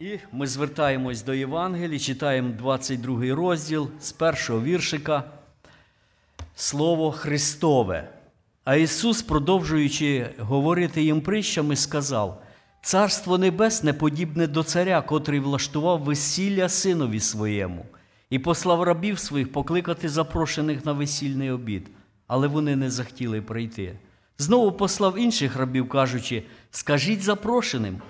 І ми звертаємось до Євангелії, читаємо 22 розділ з першого віршика. Слово Христове. А Ісус, продовжуючи говорити їм притчами, сказав: Царство Небесне подібне до царя, котрий влаштував весілля синові своєму, і послав рабів своїх покликати запрошених на весільний обід, але вони не захотіли прийти. Знову послав інших рабів, кажучи: Скажіть запрошеним,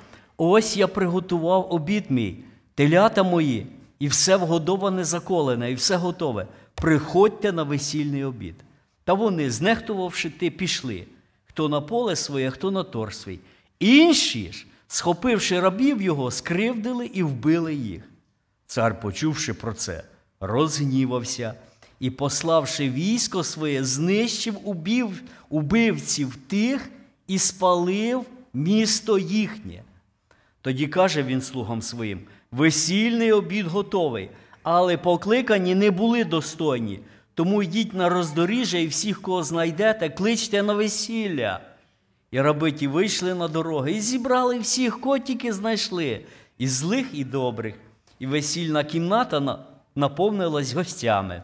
ось я приготував обід мій, телята мої, і все вгодоване заколене, і все готове. Приходьте на весільний обід. Та вони, знехтувавши ти, пішли, хто на поле своє, хто на тор свій. Інші ж, схопивши рабів його, скривдили і вбили їх. Цар, почувши про це, розгнівався і, пославши військо своє, знищив убив, убивців тих і спалив місто їхнє. Тоді каже він слугам своїм: весільний обід готовий, але покликані не були достойні. Тому йдіть на роздоріжжя і всіх, кого знайдете, кличте на весілля. І раби ті вийшли на дороги і зібрали всіх, кого тільки знайшли, і злих, і добрих, і весільна кімната наповнилась гостями.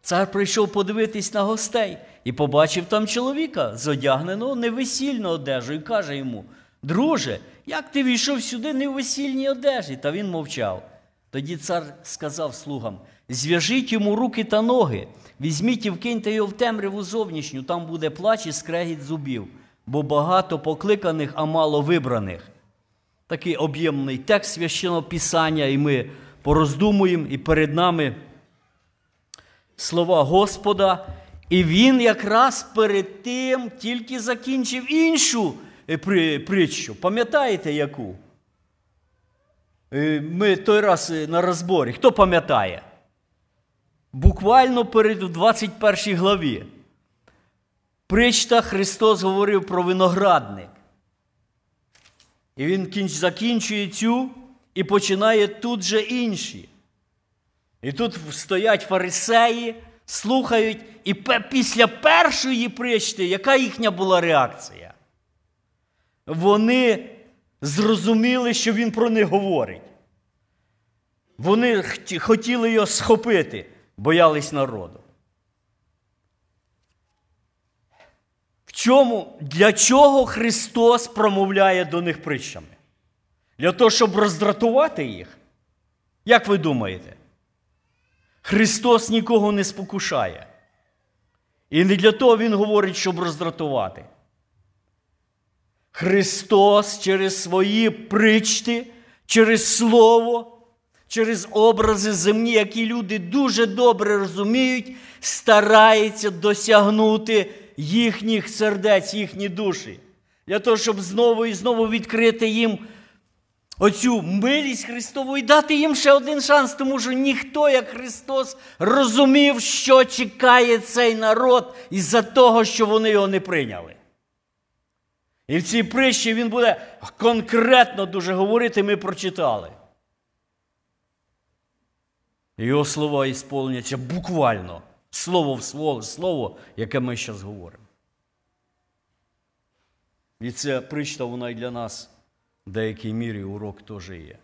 Цар прийшов подивитись на гостей і побачив там чоловіка, зодягненого невесільну одежу, і каже йому: Друже, як ти війшов сюди не в весільній одежі? Та він мовчав. Тоді цар сказав слугам: зв'яжіть йому руки та ноги, візьміть і вкиньте його в темряву зовнішню, там буде плач і скрегіт зубів, бо багато покликаних, а мало вибраних. Такий об'ємний текст священного Писання, і ми пороздумуємо, і перед нами слова Господа. І він якраз перед тим тільки закінчив іншу притчу. Пам'ятаєте яку? Ми той раз на розборі. Хто пам'ятає? Буквально перед 21 главі. Причта Христос говорив про виноградник. І він закінчує цю і починає тут же інші. І тут стоять фарисеї, слухають, і після першої причти, яка їхня була реакція? Вони зрозуміли, що він про них говорить. Вони хотіли його схопити, боялись народу. В чому, Для чого Христос промовляє до них притчами? Для того, щоб роздратувати їх? Як ви думаєте? Христос нікого не спокушає. І не для того Він говорить, щоб роздратувати. Христос через свої причти, через Слово, через образи земні, які люди дуже добре розуміють, старається досягнути їхніх сердець, їхні душі. Для того, щоб знову і знову відкрити їм оцю милість Христову і дати їм ще один шанс, тому що ніхто, як Христос, розумів, що чекає цей народ із-за того, що вони його не прийняли. І в цій притчі він буде конкретно дуже говорити, ми прочитали. Його слова ісполняться буквально слово в слово, слово, яке ми зараз говоримо. І ця причта, вона і для нас в деякій мірі урок теж є.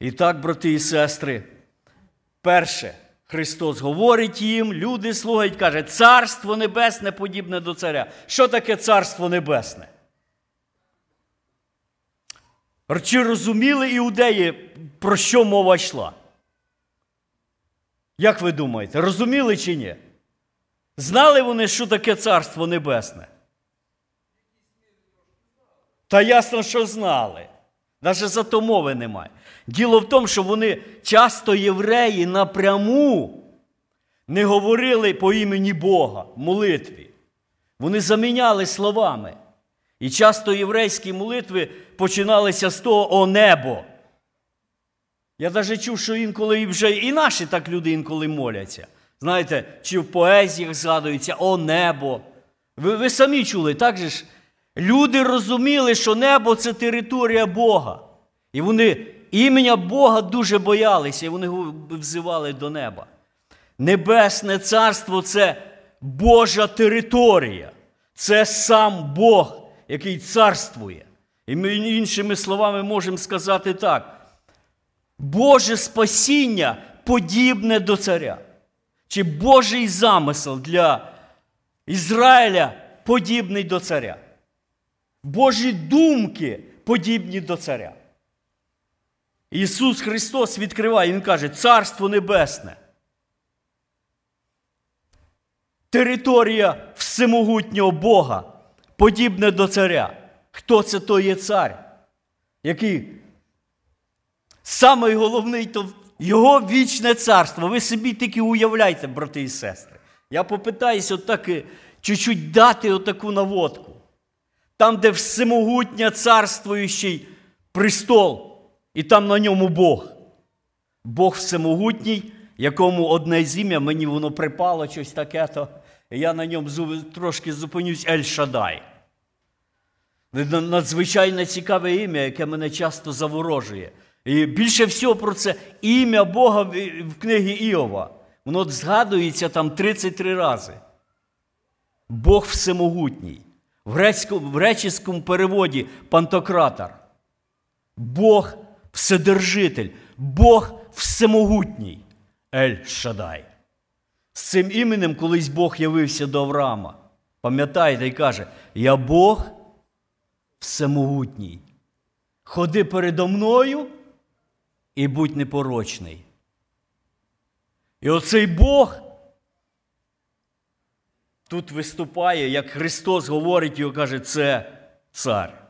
І так, брати і сестри, перше, Христос говорить їм, люди слухають, каже, Царство Небесне подібне до царя. Що таке Царство Небесне? Чи розуміли іудеї, про що мова йшла? Як ви думаєте, розуміли чи ні? Знали вони, що таке Царство Небесне? Та ясно, що знали. Навіть за то мови немає. Діло в тому, що вони часто євреї напряму не говорили по імені Бога в молитві. Вони заміняли словами. І часто єврейські молитви починалися з того о небо. Я навіть чув, що інколи вже і наші так люди інколи моляться. Знаєте, чи в поезіях згадується о небо. Ви ви самі чули, так же ж? Люди розуміли, що небо це територія Бога. І вони імення Бога дуже боялися, і вони взивали до неба. Небесне царство це Божа територія. Це сам Бог, який царствує. І ми іншими словами можемо сказати так: Боже спасіння подібне до царя. Чи Божий замисел для Ізраїля подібний до царя. Божі думки подібні до царя. Ісус Христос відкриває, Він каже, Царство Небесне. Територія всемогутнього Бога подібне до царя. Хто це то є цар? Який? Самий головний то його вічне царство. Ви собі тільки уявляйте, брати і сестри. Я попитаюся отак чуть-чуть дати отаку наводку. Там, де всемогутня царствуючий престол, і там на ньому Бог. Бог всемогутній, якому одне з ім'я, мені воно припало щось таке, то я на ньому трошки зупинюсь Ель Шадай. Надзвичайно цікаве ім'я, яке мене часто заворожує. І більше всього про це ім'я Бога в книгі Іова. Воно згадується там 33 рази. Бог всемогутній. В греческому переводі пантократор. Бог Вседержитель, Бог всемогутній. Ель Шадай. З цим іменем колись Бог явився до Авраама. Пам'ятаєте і каже: Я Бог всемогутній. Ходи передо мною і будь непорочний. І оцей Бог тут виступає, як Христос говорить і каже, це цар,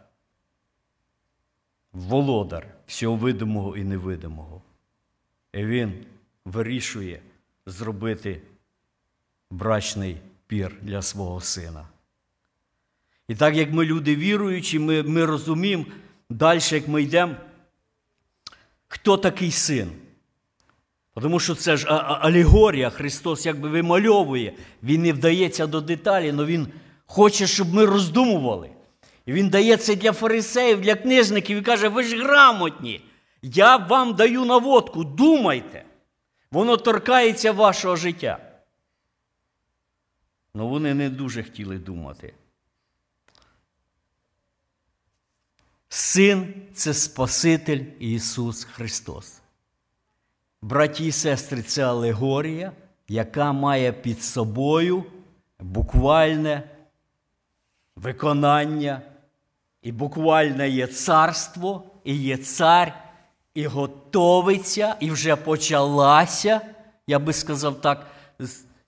володар всього видимого і невидимого. І він вирішує зробити брачний пір для свого сина. І так як ми люди віруючі, ми ми розуміємо далі, як ми йдемо, хто такий син. Тому що це ж алегорія, Христос якби вимальовує, Він не вдається до деталі, але Він хоче, щоб ми роздумували. І Він дає це для фарисеїв, для книжників і каже, ви ж грамотні. Я вам даю наводку, думайте. Воно торкається вашого життя. Ну вони не дуже хотіли думати. Син це Спаситель Ісус Христос. Браті і сестри, це алегорія, яка має під собою буквальне виконання, і буквальне є царство, і є цар, і готовиться, і вже почалася, я би сказав так,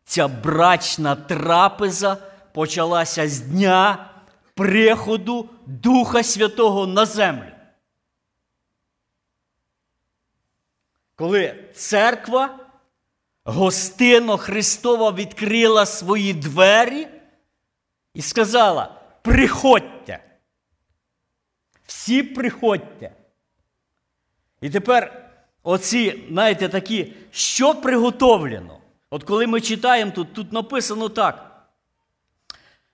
ця брачна трапеза почалася з дня приходу Духа Святого на землю. Коли церква гостино Христова відкрила свої двері і сказала: приходьте. Всі приходьте. І тепер оці, знаєте, такі, що приготовлено? От коли ми читаємо тут, тут написано так.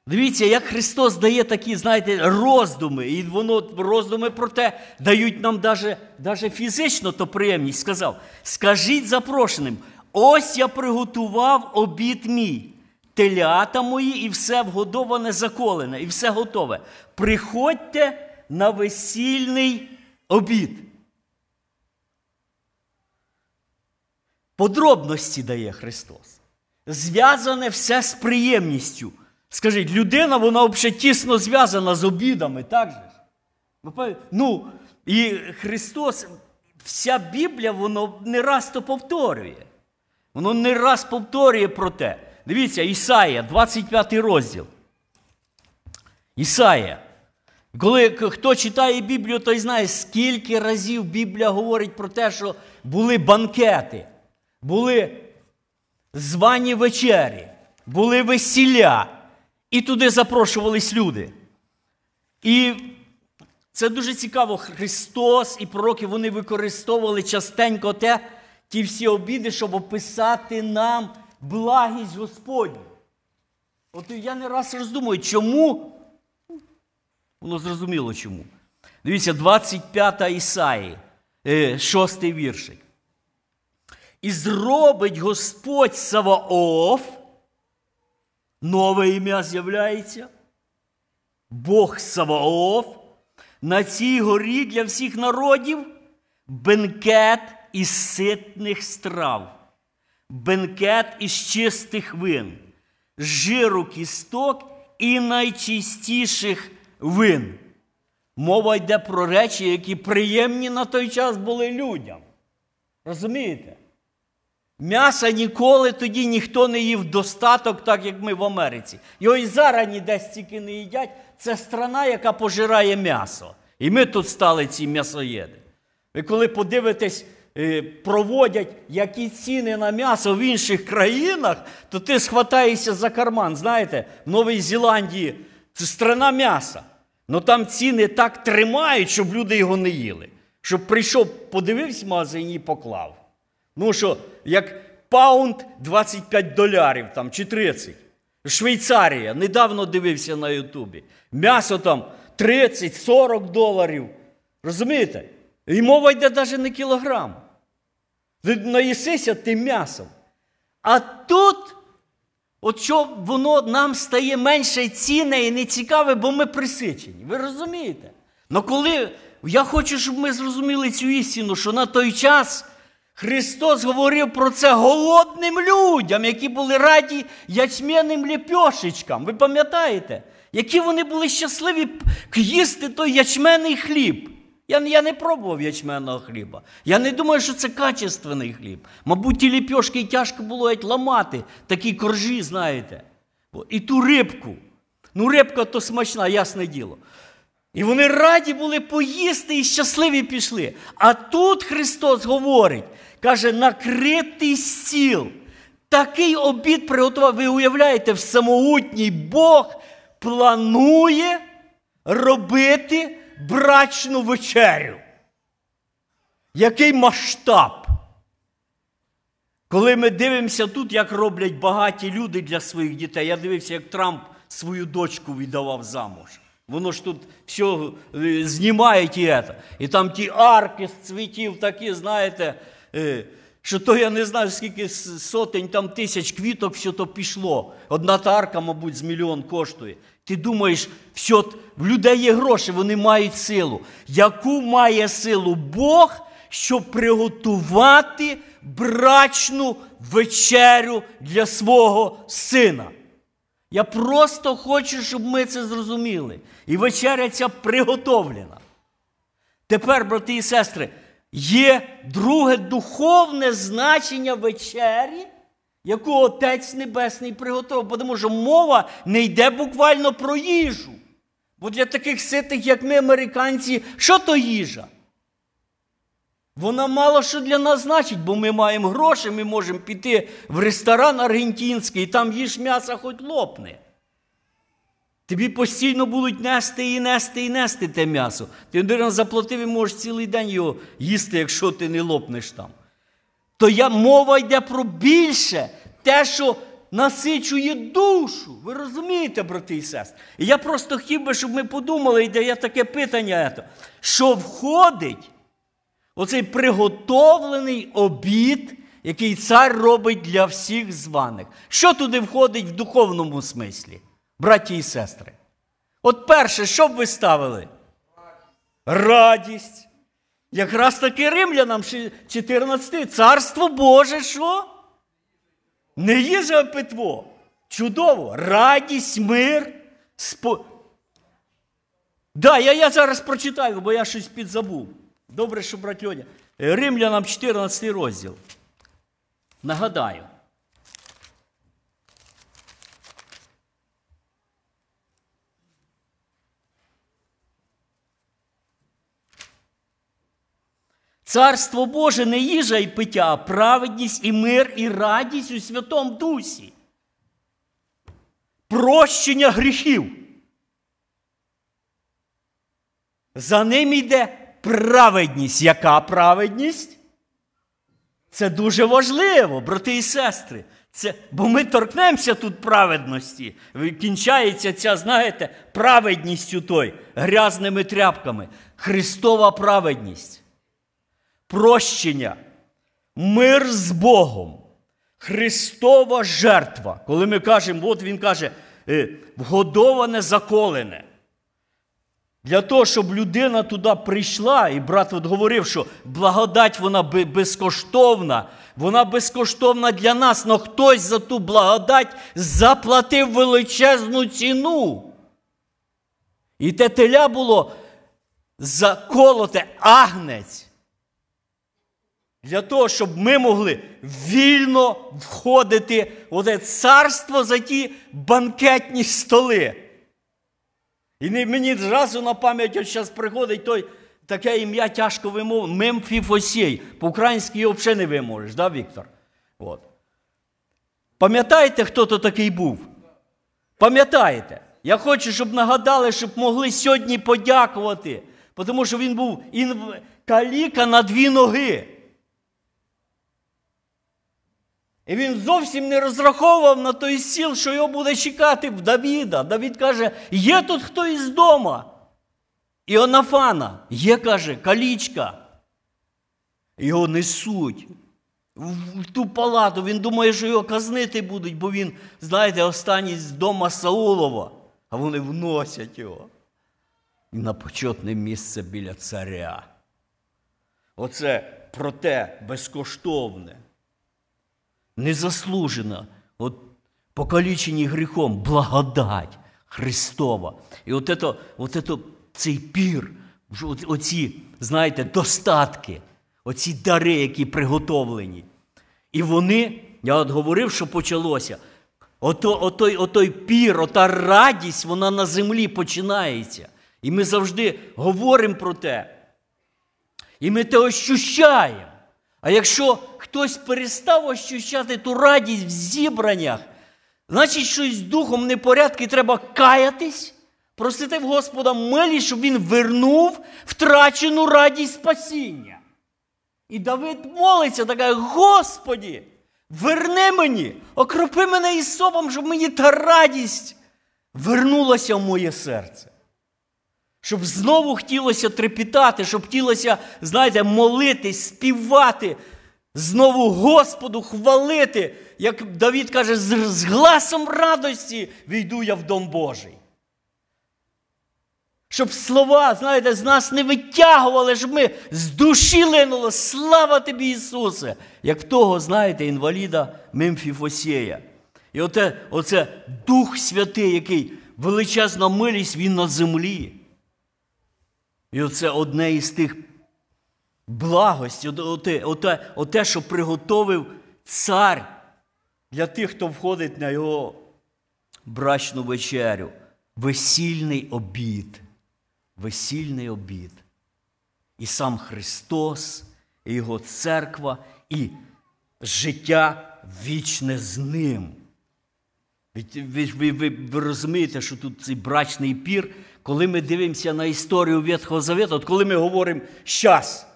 Дивіться, як Христос дає такі, знаєте, роздуми, і воно роздуми про те дають нам даже фізично то приємність. Сказав: скажіть запрошеним, ось я приготував обід мій, телята мої, і все вгодоване, заколене, і все готове. Приходьте на весільний обід. Подробності дає Христос. Зв'язане все з приємністю. Скажіть, людина, вона взагалі тісно зв'язана з обідами, так же? Ну, і Христос, вся Біблія, воно не раз то повторює. Воно не раз повторює про те. Дивіться, Ісая, 25 розділ. Ісая. Коли хто читає Біблію, той знає, скільки разів Біблія говорить про те, що були банкети, були звані вечері, були весілля. І туди запрошувались люди. І це дуже цікаво. Христос і пророки вони використовували частенько те, ті всі обіди, щоб описати нам благість Господню. От я не раз роздумую, чому? Воно зрозуміло чому. Дивіться, 25 Ісаї, 6 е, віршик. І зробить Господь Саваоф нове ім'я з'являється. Бог Саваоф на цій горі для всіх народів бенкет із ситних страв, бенкет із чистих вин, жиру кісток і найчистіших вин. Мова йде про речі, які приємні на той час були людям. Розумієте? М'яса ніколи тоді ніхто не їв достаток, так як ми в Америці. Його і зараз ніде стільки не їдять. Це страна, яка пожирає м'ясо. І ми тут стали ці м'ясоєди. Ви коли подивитесь, е, проводять які ціни на м'ясо в інших країнах, то ти схватаєшся за карман. Знаєте, в Новій Зеландії це страна м'яса. Ну там ціни так тримають, щоб люди його не їли. Щоб прийшов, подивився в магазині і поклав. Ну що, як паунд 25 долярів там, чи 30. Швейцарія, недавно дивився на Ютубі. М'ясо там 30-40 доларів. Розумієте? І мова йде навіть не кілограм. Наїсися тим м'ясом. А тут, от що воно нам стає менше цінне і не цікаве, бо ми присичені. Ви розумієте? Ну коли я хочу, щоб ми зрозуміли цю істину, що на той час. Христос говорив про це голодним людям, які були раді ячменним ліпьошечкам. Ви пам'ятаєте, які вони були щасливі їсти той ячменний хліб. Я я не пробував ячменного хліба. Я не думаю, що це качественний хліб. Мабуть, ті ліпьошки тяжко було ламати, такі коржі, знаєте. І ту рибку. Ну, рибка то смачна, ясне діло. І вони раді були поїсти і щасливі пішли. А тут Христос говорить, каже, накритий стіл. Такий обід приготував. Ви уявляєте, всемогутній Бог планує робити брачну вечерю. Який масштаб? Коли ми дивимося тут, як роблять багаті люди для своїх дітей, я дивився, як Трамп свою дочку віддавав замуж. Воно ж тут все знімають і. І там ті арки з цвітів такі, знаєте, що то я не знаю, скільки сотень там тисяч квіток, все то пішло. Одна та арка, мабуть, з мільйон коштує. Ти думаєш, все, в людей є гроші, вони мають силу. Яку має силу Бог, щоб приготувати брачну вечерю для свого сина? Я просто хочу, щоб ми це зрозуміли. І вечеря ця приготовлена. Тепер, брати і сестри, є друге духовне значення вечері, яку Отець Небесний приготував, тому що мова не йде буквально про їжу. Бо для таких ситих, як ми, американці, що то їжа? Вона мало що для нас значить, бо ми маємо гроші, ми можемо піти в ресторан аргентинський, там їж м'ясо хоч лопне. Тобі постійно будуть нести і нести і нести те м'ясо. Ти один заплатив і можеш цілий день його їсти, якщо ти не лопнеш там. То я, мова йде про більше те, що насичує душу. Ви розумієте, брати і сестри? І я просто хотів би, щоб ми подумали, і де є таке питання, що входить оцей приготовлений обід, який цар робить для всіх званих. Що туди входить в духовному смислі? Браті і сестри. От перше, що б ви ставили? Радість. Якраз таки римлянам 14. Царство Боже що? Не їжа питво. Чудово. Радість, мир. Спо... Да, я я зараз прочитаю, бо я щось підзабув. Добре, що брат Льоня. Римлянам 14 розділ. Нагадаю. Царство Боже не їжа і пиття, а праведність і мир, і радість у Святому Дусі. Прощення гріхів. За ним йде праведність. Яка праведність? Це дуже важливо, брати і сестри. Це, Бо ми торкнемося тут праведності. Кінчається ця, знаєте, праведністю той, грязними тряпками. Христова праведність прощення, мир з Богом, Христова жертва. Коли ми кажемо, от Він каже, «Е, вгодоване заколене. Для того, щоб людина туди прийшла, і брат от говорив, що благодать вона безкоштовна, вона безкоштовна для нас, але хтось за ту благодать заплатив величезну ціну. І те теля було заколоте агнець. Для того, щоб ми могли вільно входити в це царство за ті банкетні столи. І мені зразу на пам'ять от зараз приходить той таке ім'я тяжко вимов, Мемфіфосій. По-українськи його взагалі не вимовиш, да, Віктор? От. Пам'ятаєте, хто то такий був? Пам'ятаєте? Я хочу, щоб нагадали, щоб могли сьогодні подякувати, тому що він був каліка на дві ноги. І він зовсім не розраховував на той сіл, що його буде чекати в Давіда. Давід каже: є тут хто із дома. Іонафана, є, каже, калічка. Його несуть в ту палату. Він думає, що його казнити будуть, бо він, знаєте, останній з дома Саулова, а вони вносять його. І на почетне місце біля царя. Оце проте безкоштовне незаслужена, от покалічені гріхом, благодать Христова. І от, ето, от ето, цей пір, оці, знаєте, достатки, оці дари, які приготовлені. І вони, я от говорив, що почалося. Ото, отой, отой пір, ота радість, вона на землі починається. І ми завжди говоримо про те. І ми те ощущаємо. А якщо хтось перестав ощущати ту радість в зібраннях, значить, щось з духом непорядки, треба каятись, просити в Господа милість, щоб він вернув втрачену радість спасіння. І Давид молиться, така, Господі, верни мені, окропи мене із собом, щоб мені та радість вернулася в моє серце. Щоб знову хотілося трепітати, щоб хотілося, знаєте, молитись, співати, знову Господу хвалити, як Давід каже, з гласом радості війду я в Дом Божий. Щоб слова, знаєте, з нас не витягували, щоб ми з душі линуло, слава тобі, Ісусе, як того, знаєте, інваліда Мемфіфосія. І оте, оце Дух Святий, який величезна милість, він на землі. І оце одне із тих благості, оте, оте, оте, що приготовив цар для тих, хто входить на його брачну вечерю. Весільний обід. Весільний обід. І сам Христос, і Його церква, і життя вічне з ним. Ви, ви, ви, ви розумієте, що тут цей брачний пір, коли ми дивимося на історію Ветхого Завіту, от коли ми говоримо щас.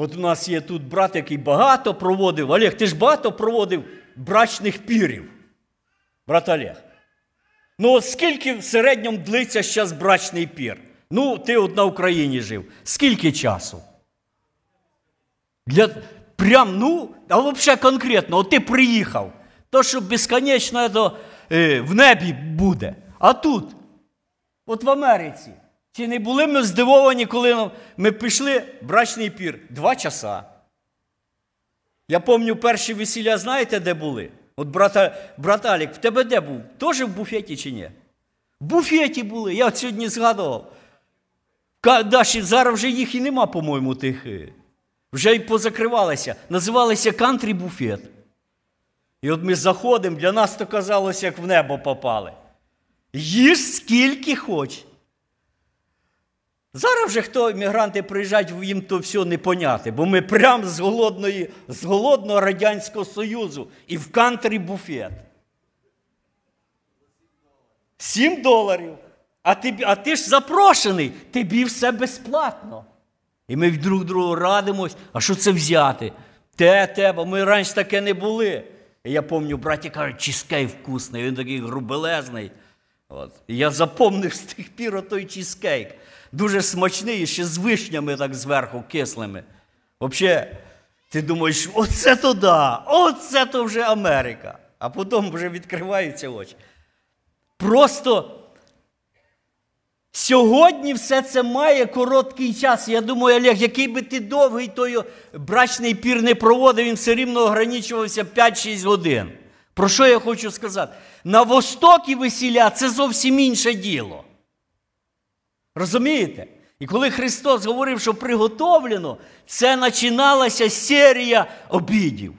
От у нас є тут брат, який багато проводив. Олег, ти ж багато проводив брачних пірів. Брат Олег. Ну, от скільки в середньому длиться зараз брачний пір? Ну, ти от на Україні жив. Скільки часу? Для, Прям, ну, а взагалі конкретно, от ти приїхав. То, що безконечно то, е, в небі буде. А тут, от в Америці, чи не були ми здивовані, коли ми пішли брачний пір два часа. Я пам'ятаю, перші весілля, знаєте, де були? От брат, брат Алік, в тебе де був? Теж в буфеті чи ні? В буфеті були, я от сьогодні згадував. Даші, зараз вже їх і нема, по-моєму, тих. Е, вже й позакривалися. Називалися кантрі буфет. І от ми заходимо, для нас то казалося, як в небо попали. Їж скільки хоч. Зараз вже хто іммігранти приїжджають, їм то все не поняти, бо ми прямо з голодної, з голодного Радянського Союзу і в кантрі буфет. Сім доларів. А ти, а ти ж запрошений, тобі все безплатно. І ми друг другу радимось, а що це взяти? Те, те, бо ми раніше таке не були. І я пам'ятаю, браті кажуть, чізкейк вкусний, він такий грубелезний. От. І я запомнив з тих пір той чізкейк. Дуже смачний, ще з вишнями так зверху кислими. Взагалі, ти думаєш, оце то да, оце то вже Америка. А потім вже відкриваються очі. Просто Сьогодні все це має короткий час. Я думаю, Олег, який би ти довгий той брачний пір не проводив, він все рівно ограничувався 5-6 годин. Про що я хочу сказати? На востокі весілля це зовсім інше діло. Розумієте? І коли Христос говорив, що приготовлено, це починалася серія обідів.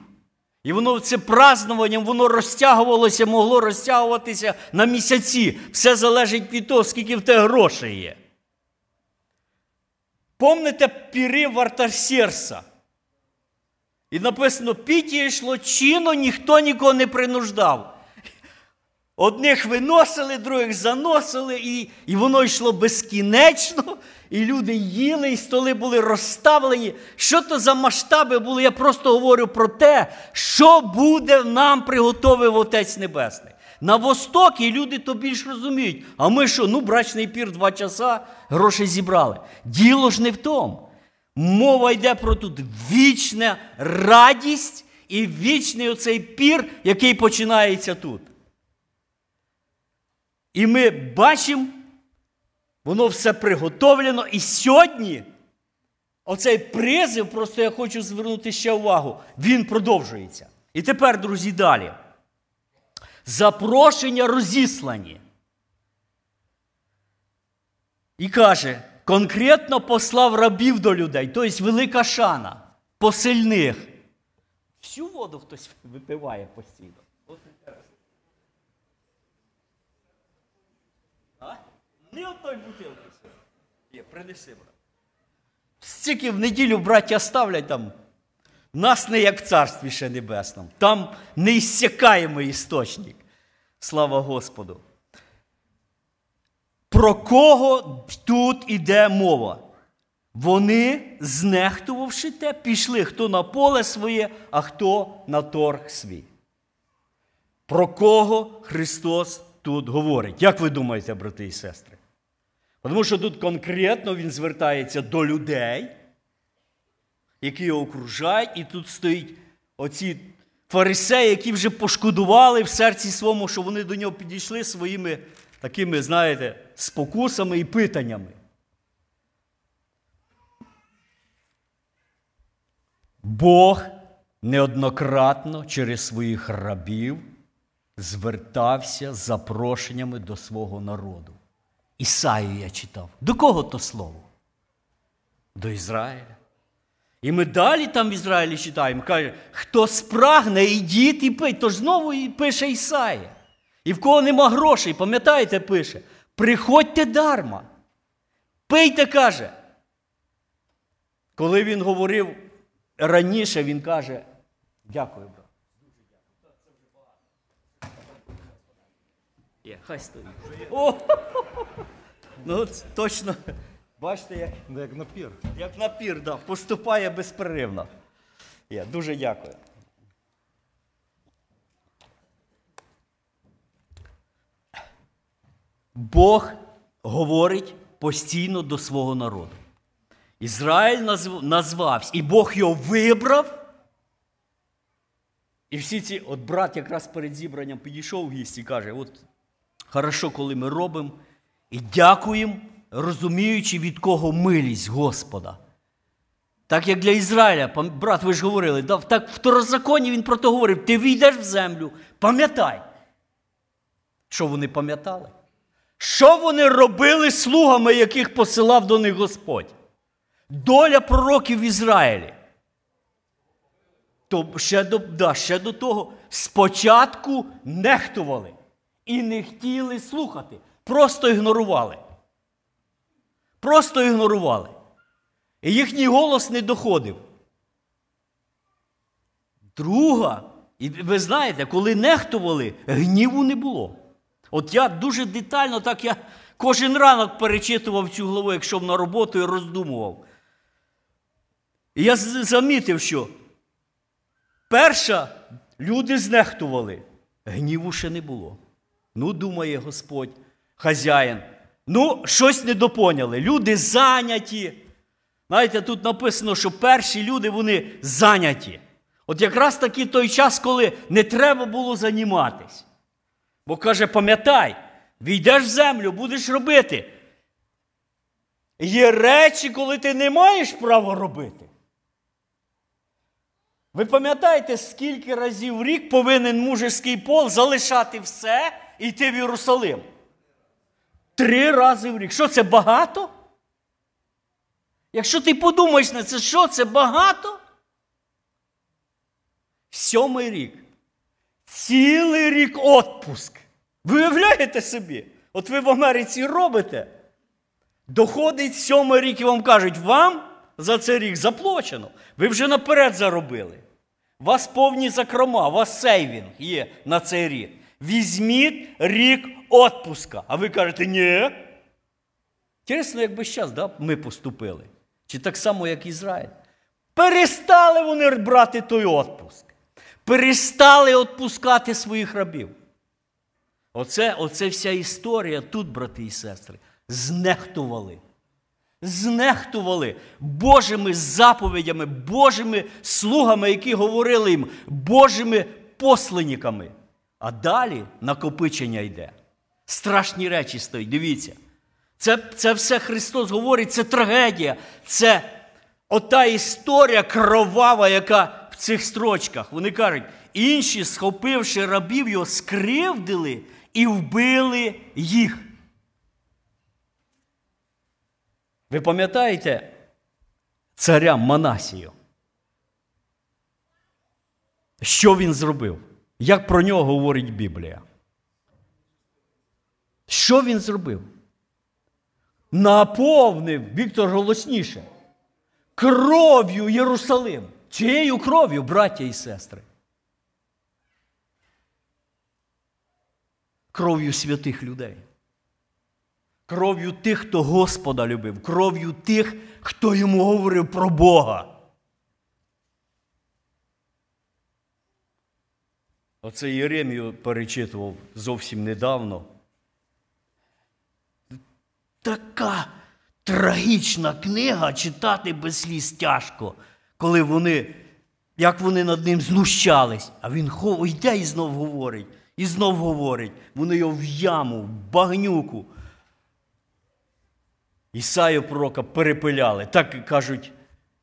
І воно це празднуванням, воно розтягувалося, могло розтягуватися на місяці. Все залежить від того, скільки в те грошей є. Помните піри Вартарсерса? І написано, піті йшло чино, ніхто нікого не принуждав. Одних виносили, других заносили, і і воно йшло безкінечно, і люди їли, і столи були розставлені. Що то за масштаби були? Я просто говорю про те, що буде нам приготовив Отець Небесний. На Востокі люди то більш розуміють. А ми що? Ну, брачний пір два часа, гроші зібрали. Діло ж не в тому. Мова йде про тут вічна радість і вічний оцей пір, який починається тут. І ми бачимо, воно все приготовлено. І сьогодні оцей призив, просто я хочу звернути ще увагу, він продовжується. І тепер, друзі, далі. Запрошення розіслані. І каже, конкретно послав рабів до людей, тобто велика шана, посильних. Всю воду хтось випиває постійно. А? Не одної бутилки. Є, принеси, брат. Стільки в неділю браття ставлять там. Нас не як в царстві ще небесному. Там неіссякаємий істочник. Слава Господу. Про кого тут іде мова? Вони, знехтувавши те, пішли хто на поле своє, а хто на торг свій. Про кого Христос тут говорить? Як ви думаєте, брати і сестри? Тому що тут конкретно Він звертається до людей, які його окружають, і тут стоїть оці фарисеї, які вже пошкодували в серці своєму, що вони до нього підійшли своїми такими, знаєте, спокусами і питаннями. Бог неоднократно через своїх рабів звертався з запрошеннями до свого народу. Ісаю я читав. До кого то слово? До Ізраїля. І ми далі там в Ізраїлі читаємо, каже, хто спрагне, ідіть і пить. Тож знову і пише Ісая. І в кого нема грошей, пам'ятаєте, пише, приходьте дарма. Пийте, каже. Коли він говорив раніше, він каже, дякую, брат. Є, хай стоїть. Ну, точно. Бачите, як Ну, як напір. як напір, да, поступає безперервно. Є, дуже дякую. Бог говорить постійно до свого народу. Ізраїль назв... назвався, і Бог його вибрав. І всі ці, от брат якраз перед зібранням підійшов в гість і каже: от хорошо, коли ми робимо, і дякуємо, розуміючи, від кого милість Господа. Так як для Ізраїля, брат, ви ж говорили, так в второзаконі він про то говорив: ти війдеш в землю, пам'ятай. Що вони пам'ятали? Що вони робили слугами, яких посилав до них Господь? Доля пророків в Ізраїлі. То ще до, да, ще до того спочатку нехтували і не хотіли слухати. Просто ігнорували. Просто ігнорували. І їхній голос не доходив. Друга, і ви знаєте, коли нехтували, гніву не було. От я дуже детально, так я кожен ранок перечитував цю главу, якщо на роботу і роздумував. І я замітив, що перша люди знехтували, гніву ще не було. Ну, думає Господь, хазяїн. Ну, щось недопоняли. Люди зайняті. Знаєте, тут написано, що перші люди вони зайняті. От якраз таки той час, коли не треба було займатись. Бо каже, пам'ятай, війдеш в землю, будеш робити. Є речі, коли ти не маєш права робити. Ви пам'ятаєте, скільки разів в рік повинен мужеський пол залишати все і йти в Єрусалим? Три рази в рік. Що це багато? Якщо ти подумаєш на це, що це багато? Сьомий рік. Цілий рік отпуск. Ви уявляєте собі? От ви в Америці робите. Доходить сьомий рік і вам кажуть, вам за цей рік заплачено. Ви вже наперед заробили. У вас повні закрома, у вас сейвінг є на цей рік. Візьміть рік отпуска. А ви кажете, ні. Інтересно, якби зараз да, ми поступили. Чи так само, як Ізраїль. Перестали вони брати той отпуск. Перестали відпускати своїх рабів. Оце, оце вся історія тут, брати і сестри, знехтували. Знехтували Божими заповідями, Божими слугами, які говорили їм, Божими посланниками. А далі накопичення йде. Страшні речі стоять. Дивіться. Це це все Христос говорить, це трагедія. Це ота історія кровава, яка в цих строчках. Вони кажуть, інші, схопивши рабів, його скривдили і вбили їх. Ви пам'ятаєте царя Манасію? Що він зробив? Як про нього говорить Біблія? Що він зробив? Наповнив Віктор голосніше. Кров'ю Єрусалим. Чиєю кров'ю, браття і сестри? Кров'ю святих людей. Кров'ю тих, хто Господа любив, кров'ю тих, хто йому говорив про Бога. Оце Єремію перечитував зовсім недавно. Така трагічна книга читати без сліз тяжко, коли вони, як вони над ним знущались, а він йде і знов говорить, і знов говорить. Вони його в яму, в багнюку. Ісаю пророка перепиляли. Так кажуть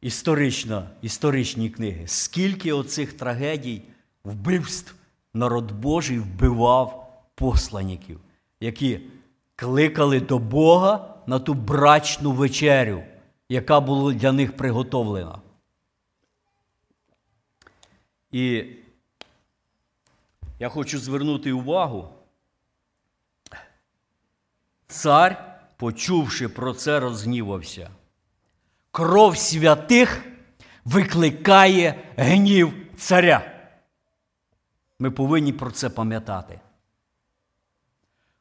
історично, історичні книги. Скільки оцих трагедій, вбивств народ Божий вбивав посланників, які кликали до Бога на ту брачну вечерю, яка була для них приготовлена. І я хочу звернути увагу. Цар, почувши про це, розгнівався. Кров святих викликає гнів царя. Ми повинні про це пам'ятати.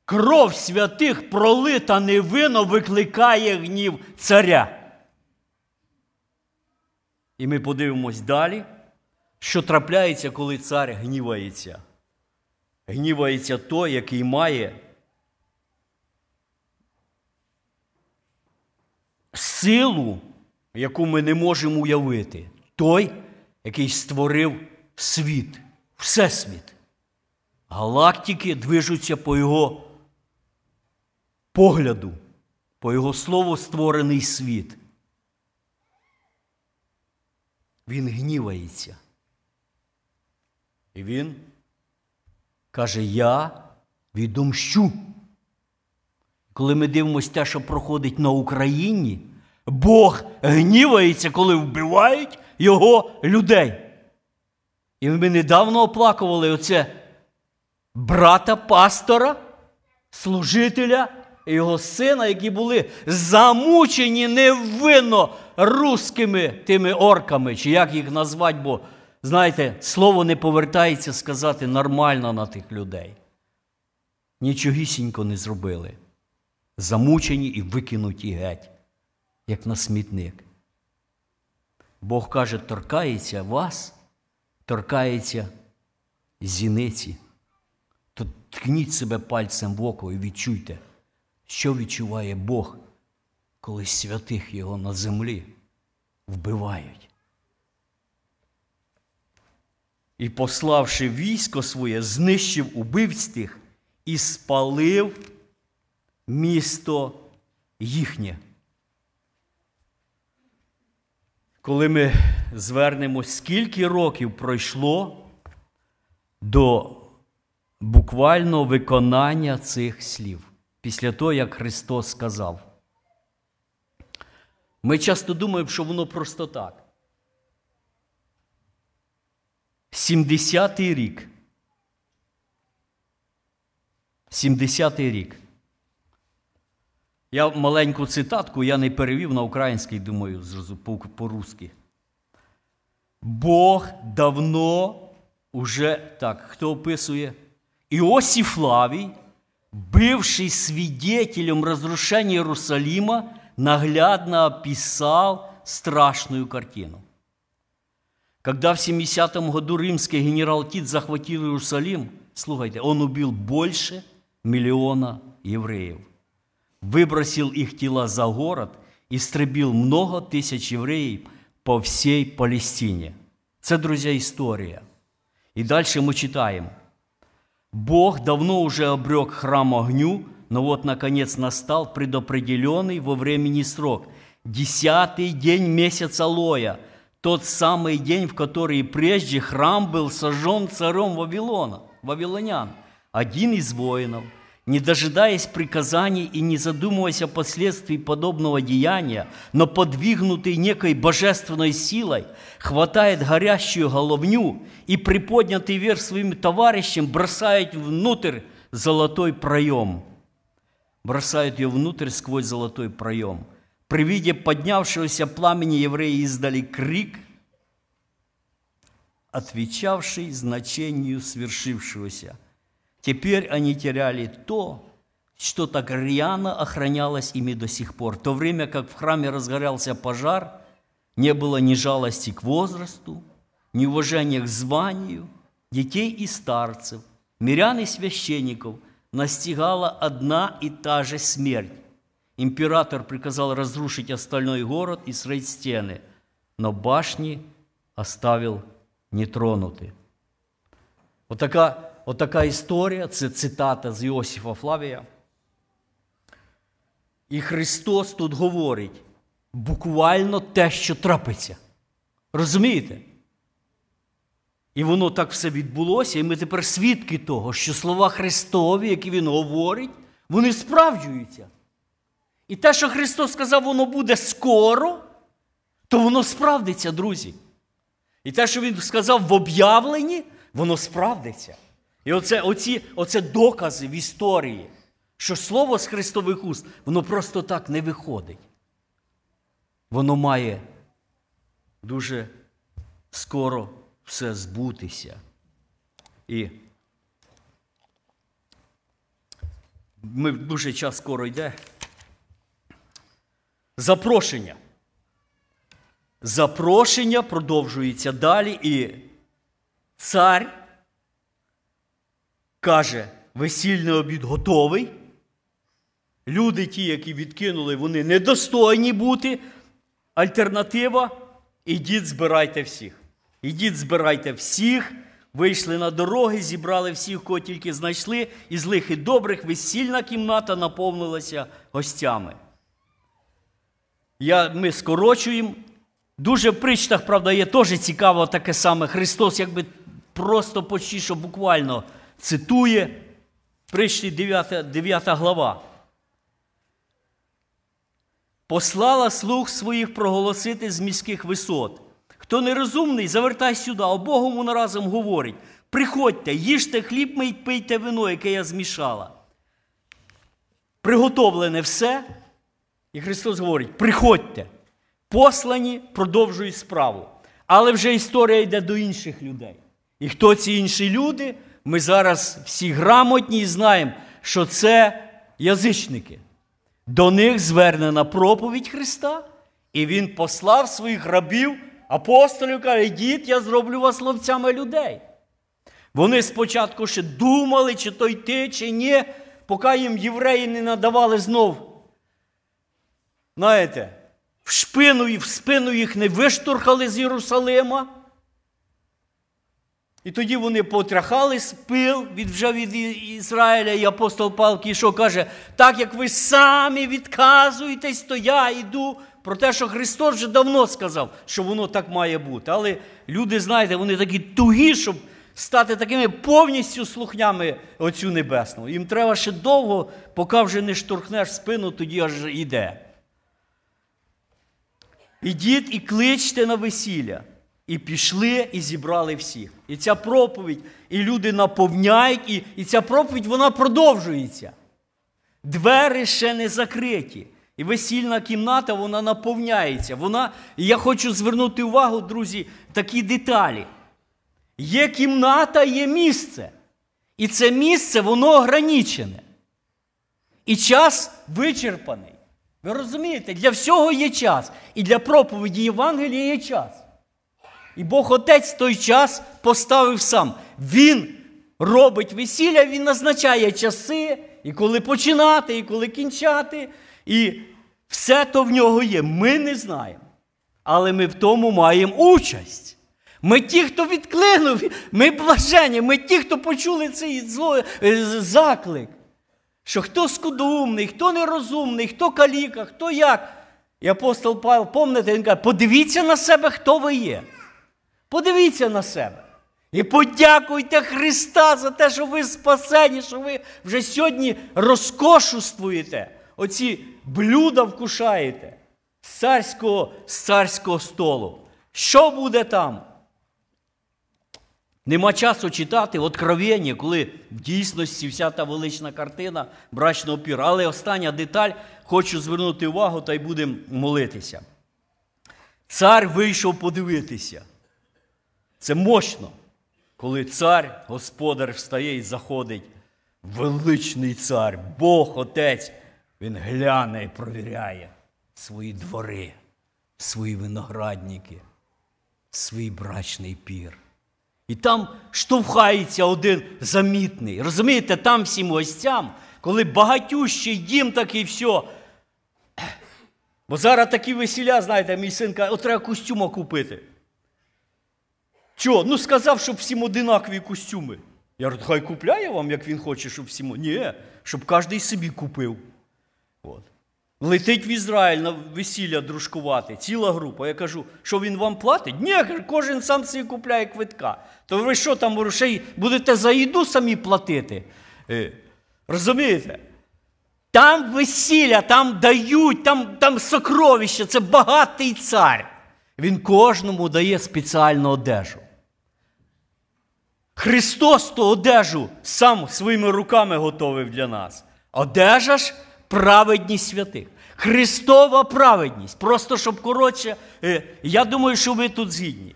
Кров святих пролита невинно викликає гнів царя. І ми подивимось далі, що трапляється, коли цар гнівається. Гнівається той, який має силу, яку ми не можемо уявити. Той, який створив світ, всесвіт. Галактики движуться по його погляду, по Його слову створений світ. Він гнівається. І він каже: Я відомщу. Коли ми дивимося те, що проходить на Україні, Бог гнівається, коли вбивають його людей. І ми недавно оплакували оце брата пастора, служителя і його сина, які були замучені невинно русскими тими орками, чи як їх назвати, бо, знаєте, слово не повертається сказати нормально на тих людей. Нічогісінько не зробили. Замучені і викинуті геть, як на смітник. Бог каже, торкається вас, торкається зіниці. То ткніть себе пальцем в око і відчуйте. Що відчуває Бог, коли святих Його на землі вбивають? І, пославши військо своє, знищив убивць тих і спалив місто їхнє. Коли ми звернемось, скільки років пройшло до буквально виконання цих слів після того, як Христос сказав. Ми часто думаємо, що воно просто так. 70-й рік. 70-й рік. Я маленьку цитатку я не перевів на український, думаю, по-русски. Бог давно уже так, хто описує? Иосиф Флавий, бывший свидетелем разрушения Иерусалима, наглядно описал страшную картину. Когда в 70 году римский генерал Тит захватил Иерусалим, слушайте, он убил больше миллиона евреев, выбросил их тела за город, истребил много тысяч евреев по всей Палестине. Це, друзья, история. И дальше мы читаем. Бог давно уже обрек храм огню, но вот, наконец, настал предопределенный во времени срок. Десятый день месяца Лоя, тот самый день, в который прежде храм был сожжен царем Вавилона, вавилонян. Один из воинов – не дожидаясь приказаний и не задумываясь о последствии подобного деяния, но подвигнутый некой божественной силой, хватает горящую головню и приподнятый вверх своим товарищам бросает внутрь золотой проем. Бросают ее внутрь сквозь золотой проем. При виде поднявшегося пламени евреи издали крик, отвечавший значению свершившегося – Теперь они теряли то, что так рьяно охранялось ими до сих пор. В то время как в храме разгорялся пожар, не было ни жалости к возрасту, ни уважения к званию детей и старцев, мирян и священников настигала одна и та же смерть. Император приказал разрушить остальной город и строить стены, но башни оставил нетронуты. Вот такая Отака історія, це цитата з Іосифа Флавія. І Христос тут говорить буквально те, що трапиться. Розумієте? І воно так все відбулося, і ми тепер свідки того, що слова Христові, які Він говорить, вони справджуються. І те, що Христос сказав, воно буде скоро, то воно справдиться, друзі. І те, що Він сказав в об'явленні, воно справдиться. І оце, оці, оце докази в історії, що слово з Христових уст, воно просто так не виходить. Воно має дуже скоро все збутися. І ми дуже час скоро йде. Запрошення. Запрошення продовжується далі, і цар каже, весільний обід готовий. Люди, ті, які відкинули, вони недостойні бути. Альтернатива ідіть, збирайте всіх. Ідіть, збирайте всіх. Вийшли на дороги, зібрали всіх, кого тільки знайшли, і злих і добрих весільна кімната наповнилася гостями. Я, Ми скорочуємо. Дуже в причтах, правда, є теж цікаво таке саме. Христос, якби просто почти що буквально цитує прийшли 9, 9 глава. Послала слуг своїх проголосити з міських висот. Хто нерозумний, завертай сюди, а Богому разом говорить: приходьте, їжте хліб мий, пийте вино, яке я змішала. Приготовлене все. І Христос говорить: приходьте, послані, продовжують справу. Але вже історія йде до інших людей. І хто ці інші люди? Ми зараз всі грамотні і знаємо, що це язичники. До них звернена проповідь Христа, і Він послав своїх рабів, апостолів, каже, йдіть, я зроблю вас ловцями людей. Вони спочатку ще думали, чи то йти, чи ні, поки їм євреї не надавали знов. Знаєте, в шпину і в спину їх не виштурхали з Єрусалима. І тоді вони потряхали спил від вже від Ізраїля, і апостол Павло що каже, так як ви самі відказуєтесь, то я йду про те, що Христос вже давно сказав, що воно так має бути. Але люди, знаєте, вони такі тугі, щоб стати такими повністю слухнями Отцю Небесного. Їм треба ще довго, поки вже не штурхнеш спину, тоді аж іде. Ідіть і кличте на весілля. І пішли, і зібрали всіх. І ця проповідь, і люди наповняють, і, і ця проповідь вона продовжується. Двері ще не закриті. І весільна кімната вона наповняється. Вона, І я хочу звернути увагу, друзі, такі деталі. Є кімната, є місце. І це місце, воно ограничене. І час вичерпаний. Ви розумієте, для всього є час. І для проповіді Євангелія є час. І Бог Отець той час поставив сам. Він робить весілля, він назначає часи, і коли починати, і коли кінчати. І все то в нього є. Ми не знаємо. Але ми в тому маємо участь. Ми ті, хто відкликнув, ми блажені, ми ті, хто почули цей зло, е, заклик. Що хто скудумний, хто нерозумний, хто каліка, хто як. І апостол Павел, пам'ятаєте, він каже, подивіться на себе, хто ви є. Подивіться на себе. І подякуйте Христа за те, що ви спасені, що ви вже сьогодні розкошуствуєте, оці блюда вкушаєте з царського, з царського столу. Що буде там? Нема часу читати откровення, коли в дійсності вся та велична картина брачного піра. Але остання деталь, хочу звернути увагу та й будемо молитися. Цар вийшов подивитися. Це мощно, коли цар, господар встає і заходить. Величний цар, Бог Отець, він гляне і провіряє свої двори, свої виноградники, свій брачний пір. І там штовхається один замітний. Розумієте, там всім гостям, коли багатющий дім такий все. Бо зараз такі весіля, знаєте, мій син каже, от треба костюма купити. Чого? Ну сказав, щоб всім одинакові костюми. Я кажу, хай купляє вам, як він хоче, щоб всім. Ні, щоб кожен собі купив. От. Летить в Ізраїль на весілля дружкувати, ціла група. Я кажу, що він вам платить? Ні, кожен сам собі купляє квитка. То ви що там грошей будете за їду самі платити? Е, розумієте? Там весілля, там дають, там там сокровище, це багатий цар. Він кожному дає спеціальну одежу. Христос ту одежу сам своїми руками готовив для нас. Одежа ж праведність святих. Христова праведність. Просто щоб коротше, е, я думаю, що ви тут згідні.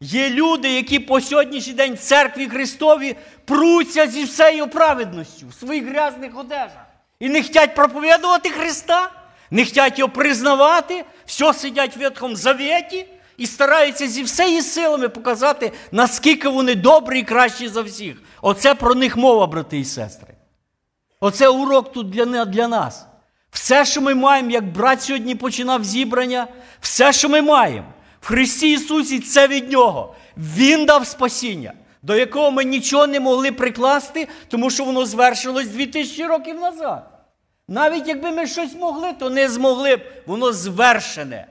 Є люди, які по сьогоднішній день в церкві Христові пруться зі всею праведністю в своїх грязних одежах. І не хочуть проповідувати Христа, не хочуть його признавати, все сидять в Ветхому Завіті і стараються зі всією силами показати, наскільки вони добрі і кращі за всіх. Оце про них мова, брати і сестри. Оце урок тут для, для нас. Все, що ми маємо, як брат сьогодні починав зібрання, все, що ми маємо в Христі Ісусі, це від Нього. Він дав спасіння, до якого ми нічого не могли прикласти, тому що воно звершилось 2000 років назад. Навіть якби ми щось могли, то не змогли б. Воно звершене.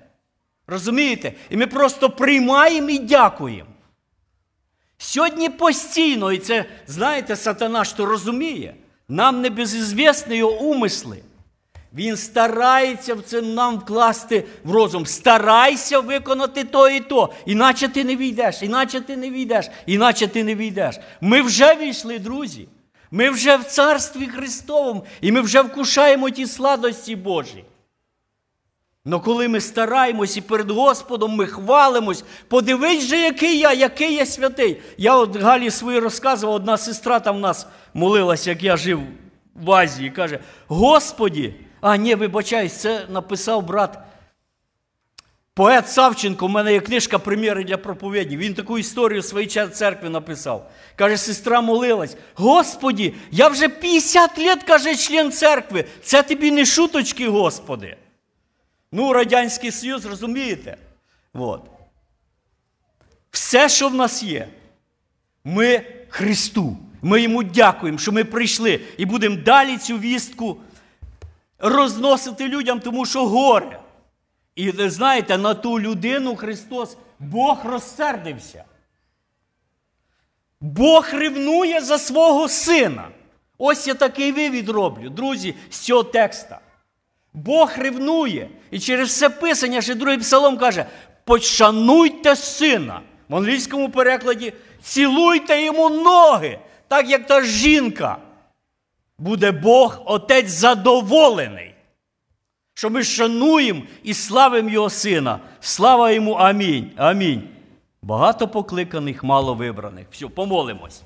Розумієте? І ми просто приймаємо і дякуємо. Сьогодні постійно, і це, знаєте, сатана то розуміє, нам не безізвісні його умисли. Він старається в це нам вкласти в розум. Старайся виконати то і то. Іначе ти не війдеш, іначе ти не війдеш, іначе ти не війдеш. Ми вже війшли, друзі. Ми вже в Царстві Христовому, і ми вже вкушаємо ті сладості Божі. Но коли ми стараємось і перед Господом ми хвалимось, подивись же, який я, який я святий. Я от Галі свої розказував, одна сестра там в нас молилась, як я жив в Азії, каже: Господі, а ні, вибачаюсь, це написав брат. Поет Савченко, у мене є книжка «Приміри для проповіді. Він таку історію своїй церкві написав. Каже, сестра молилась. Господі, я вже 50 років, каже, член церкви. Це тобі не шуточки, Господи. Ну, Радянський Союз, розумієте? От. Все, що в нас є, ми Христу. Ми йому дякуємо, що ми прийшли і будемо далі цю вістку розносити людям, тому що горе. І знаєте, на ту людину Христос Бог розсердився. Бог ревнує за свого сина. Ось я такий вивід роблю, друзі, з цього текста. Бог ревнує. І через це писання, ще другий псалом каже: Почануйте сина. В англійському перекладі цілуйте йому ноги, так як та жінка. Буде Бог, Отець задоволений. Що ми шануємо і славимо Його Сина. Слава йому, амінь. Амінь. Багато покликаних, мало вибраних. Все, помолимось.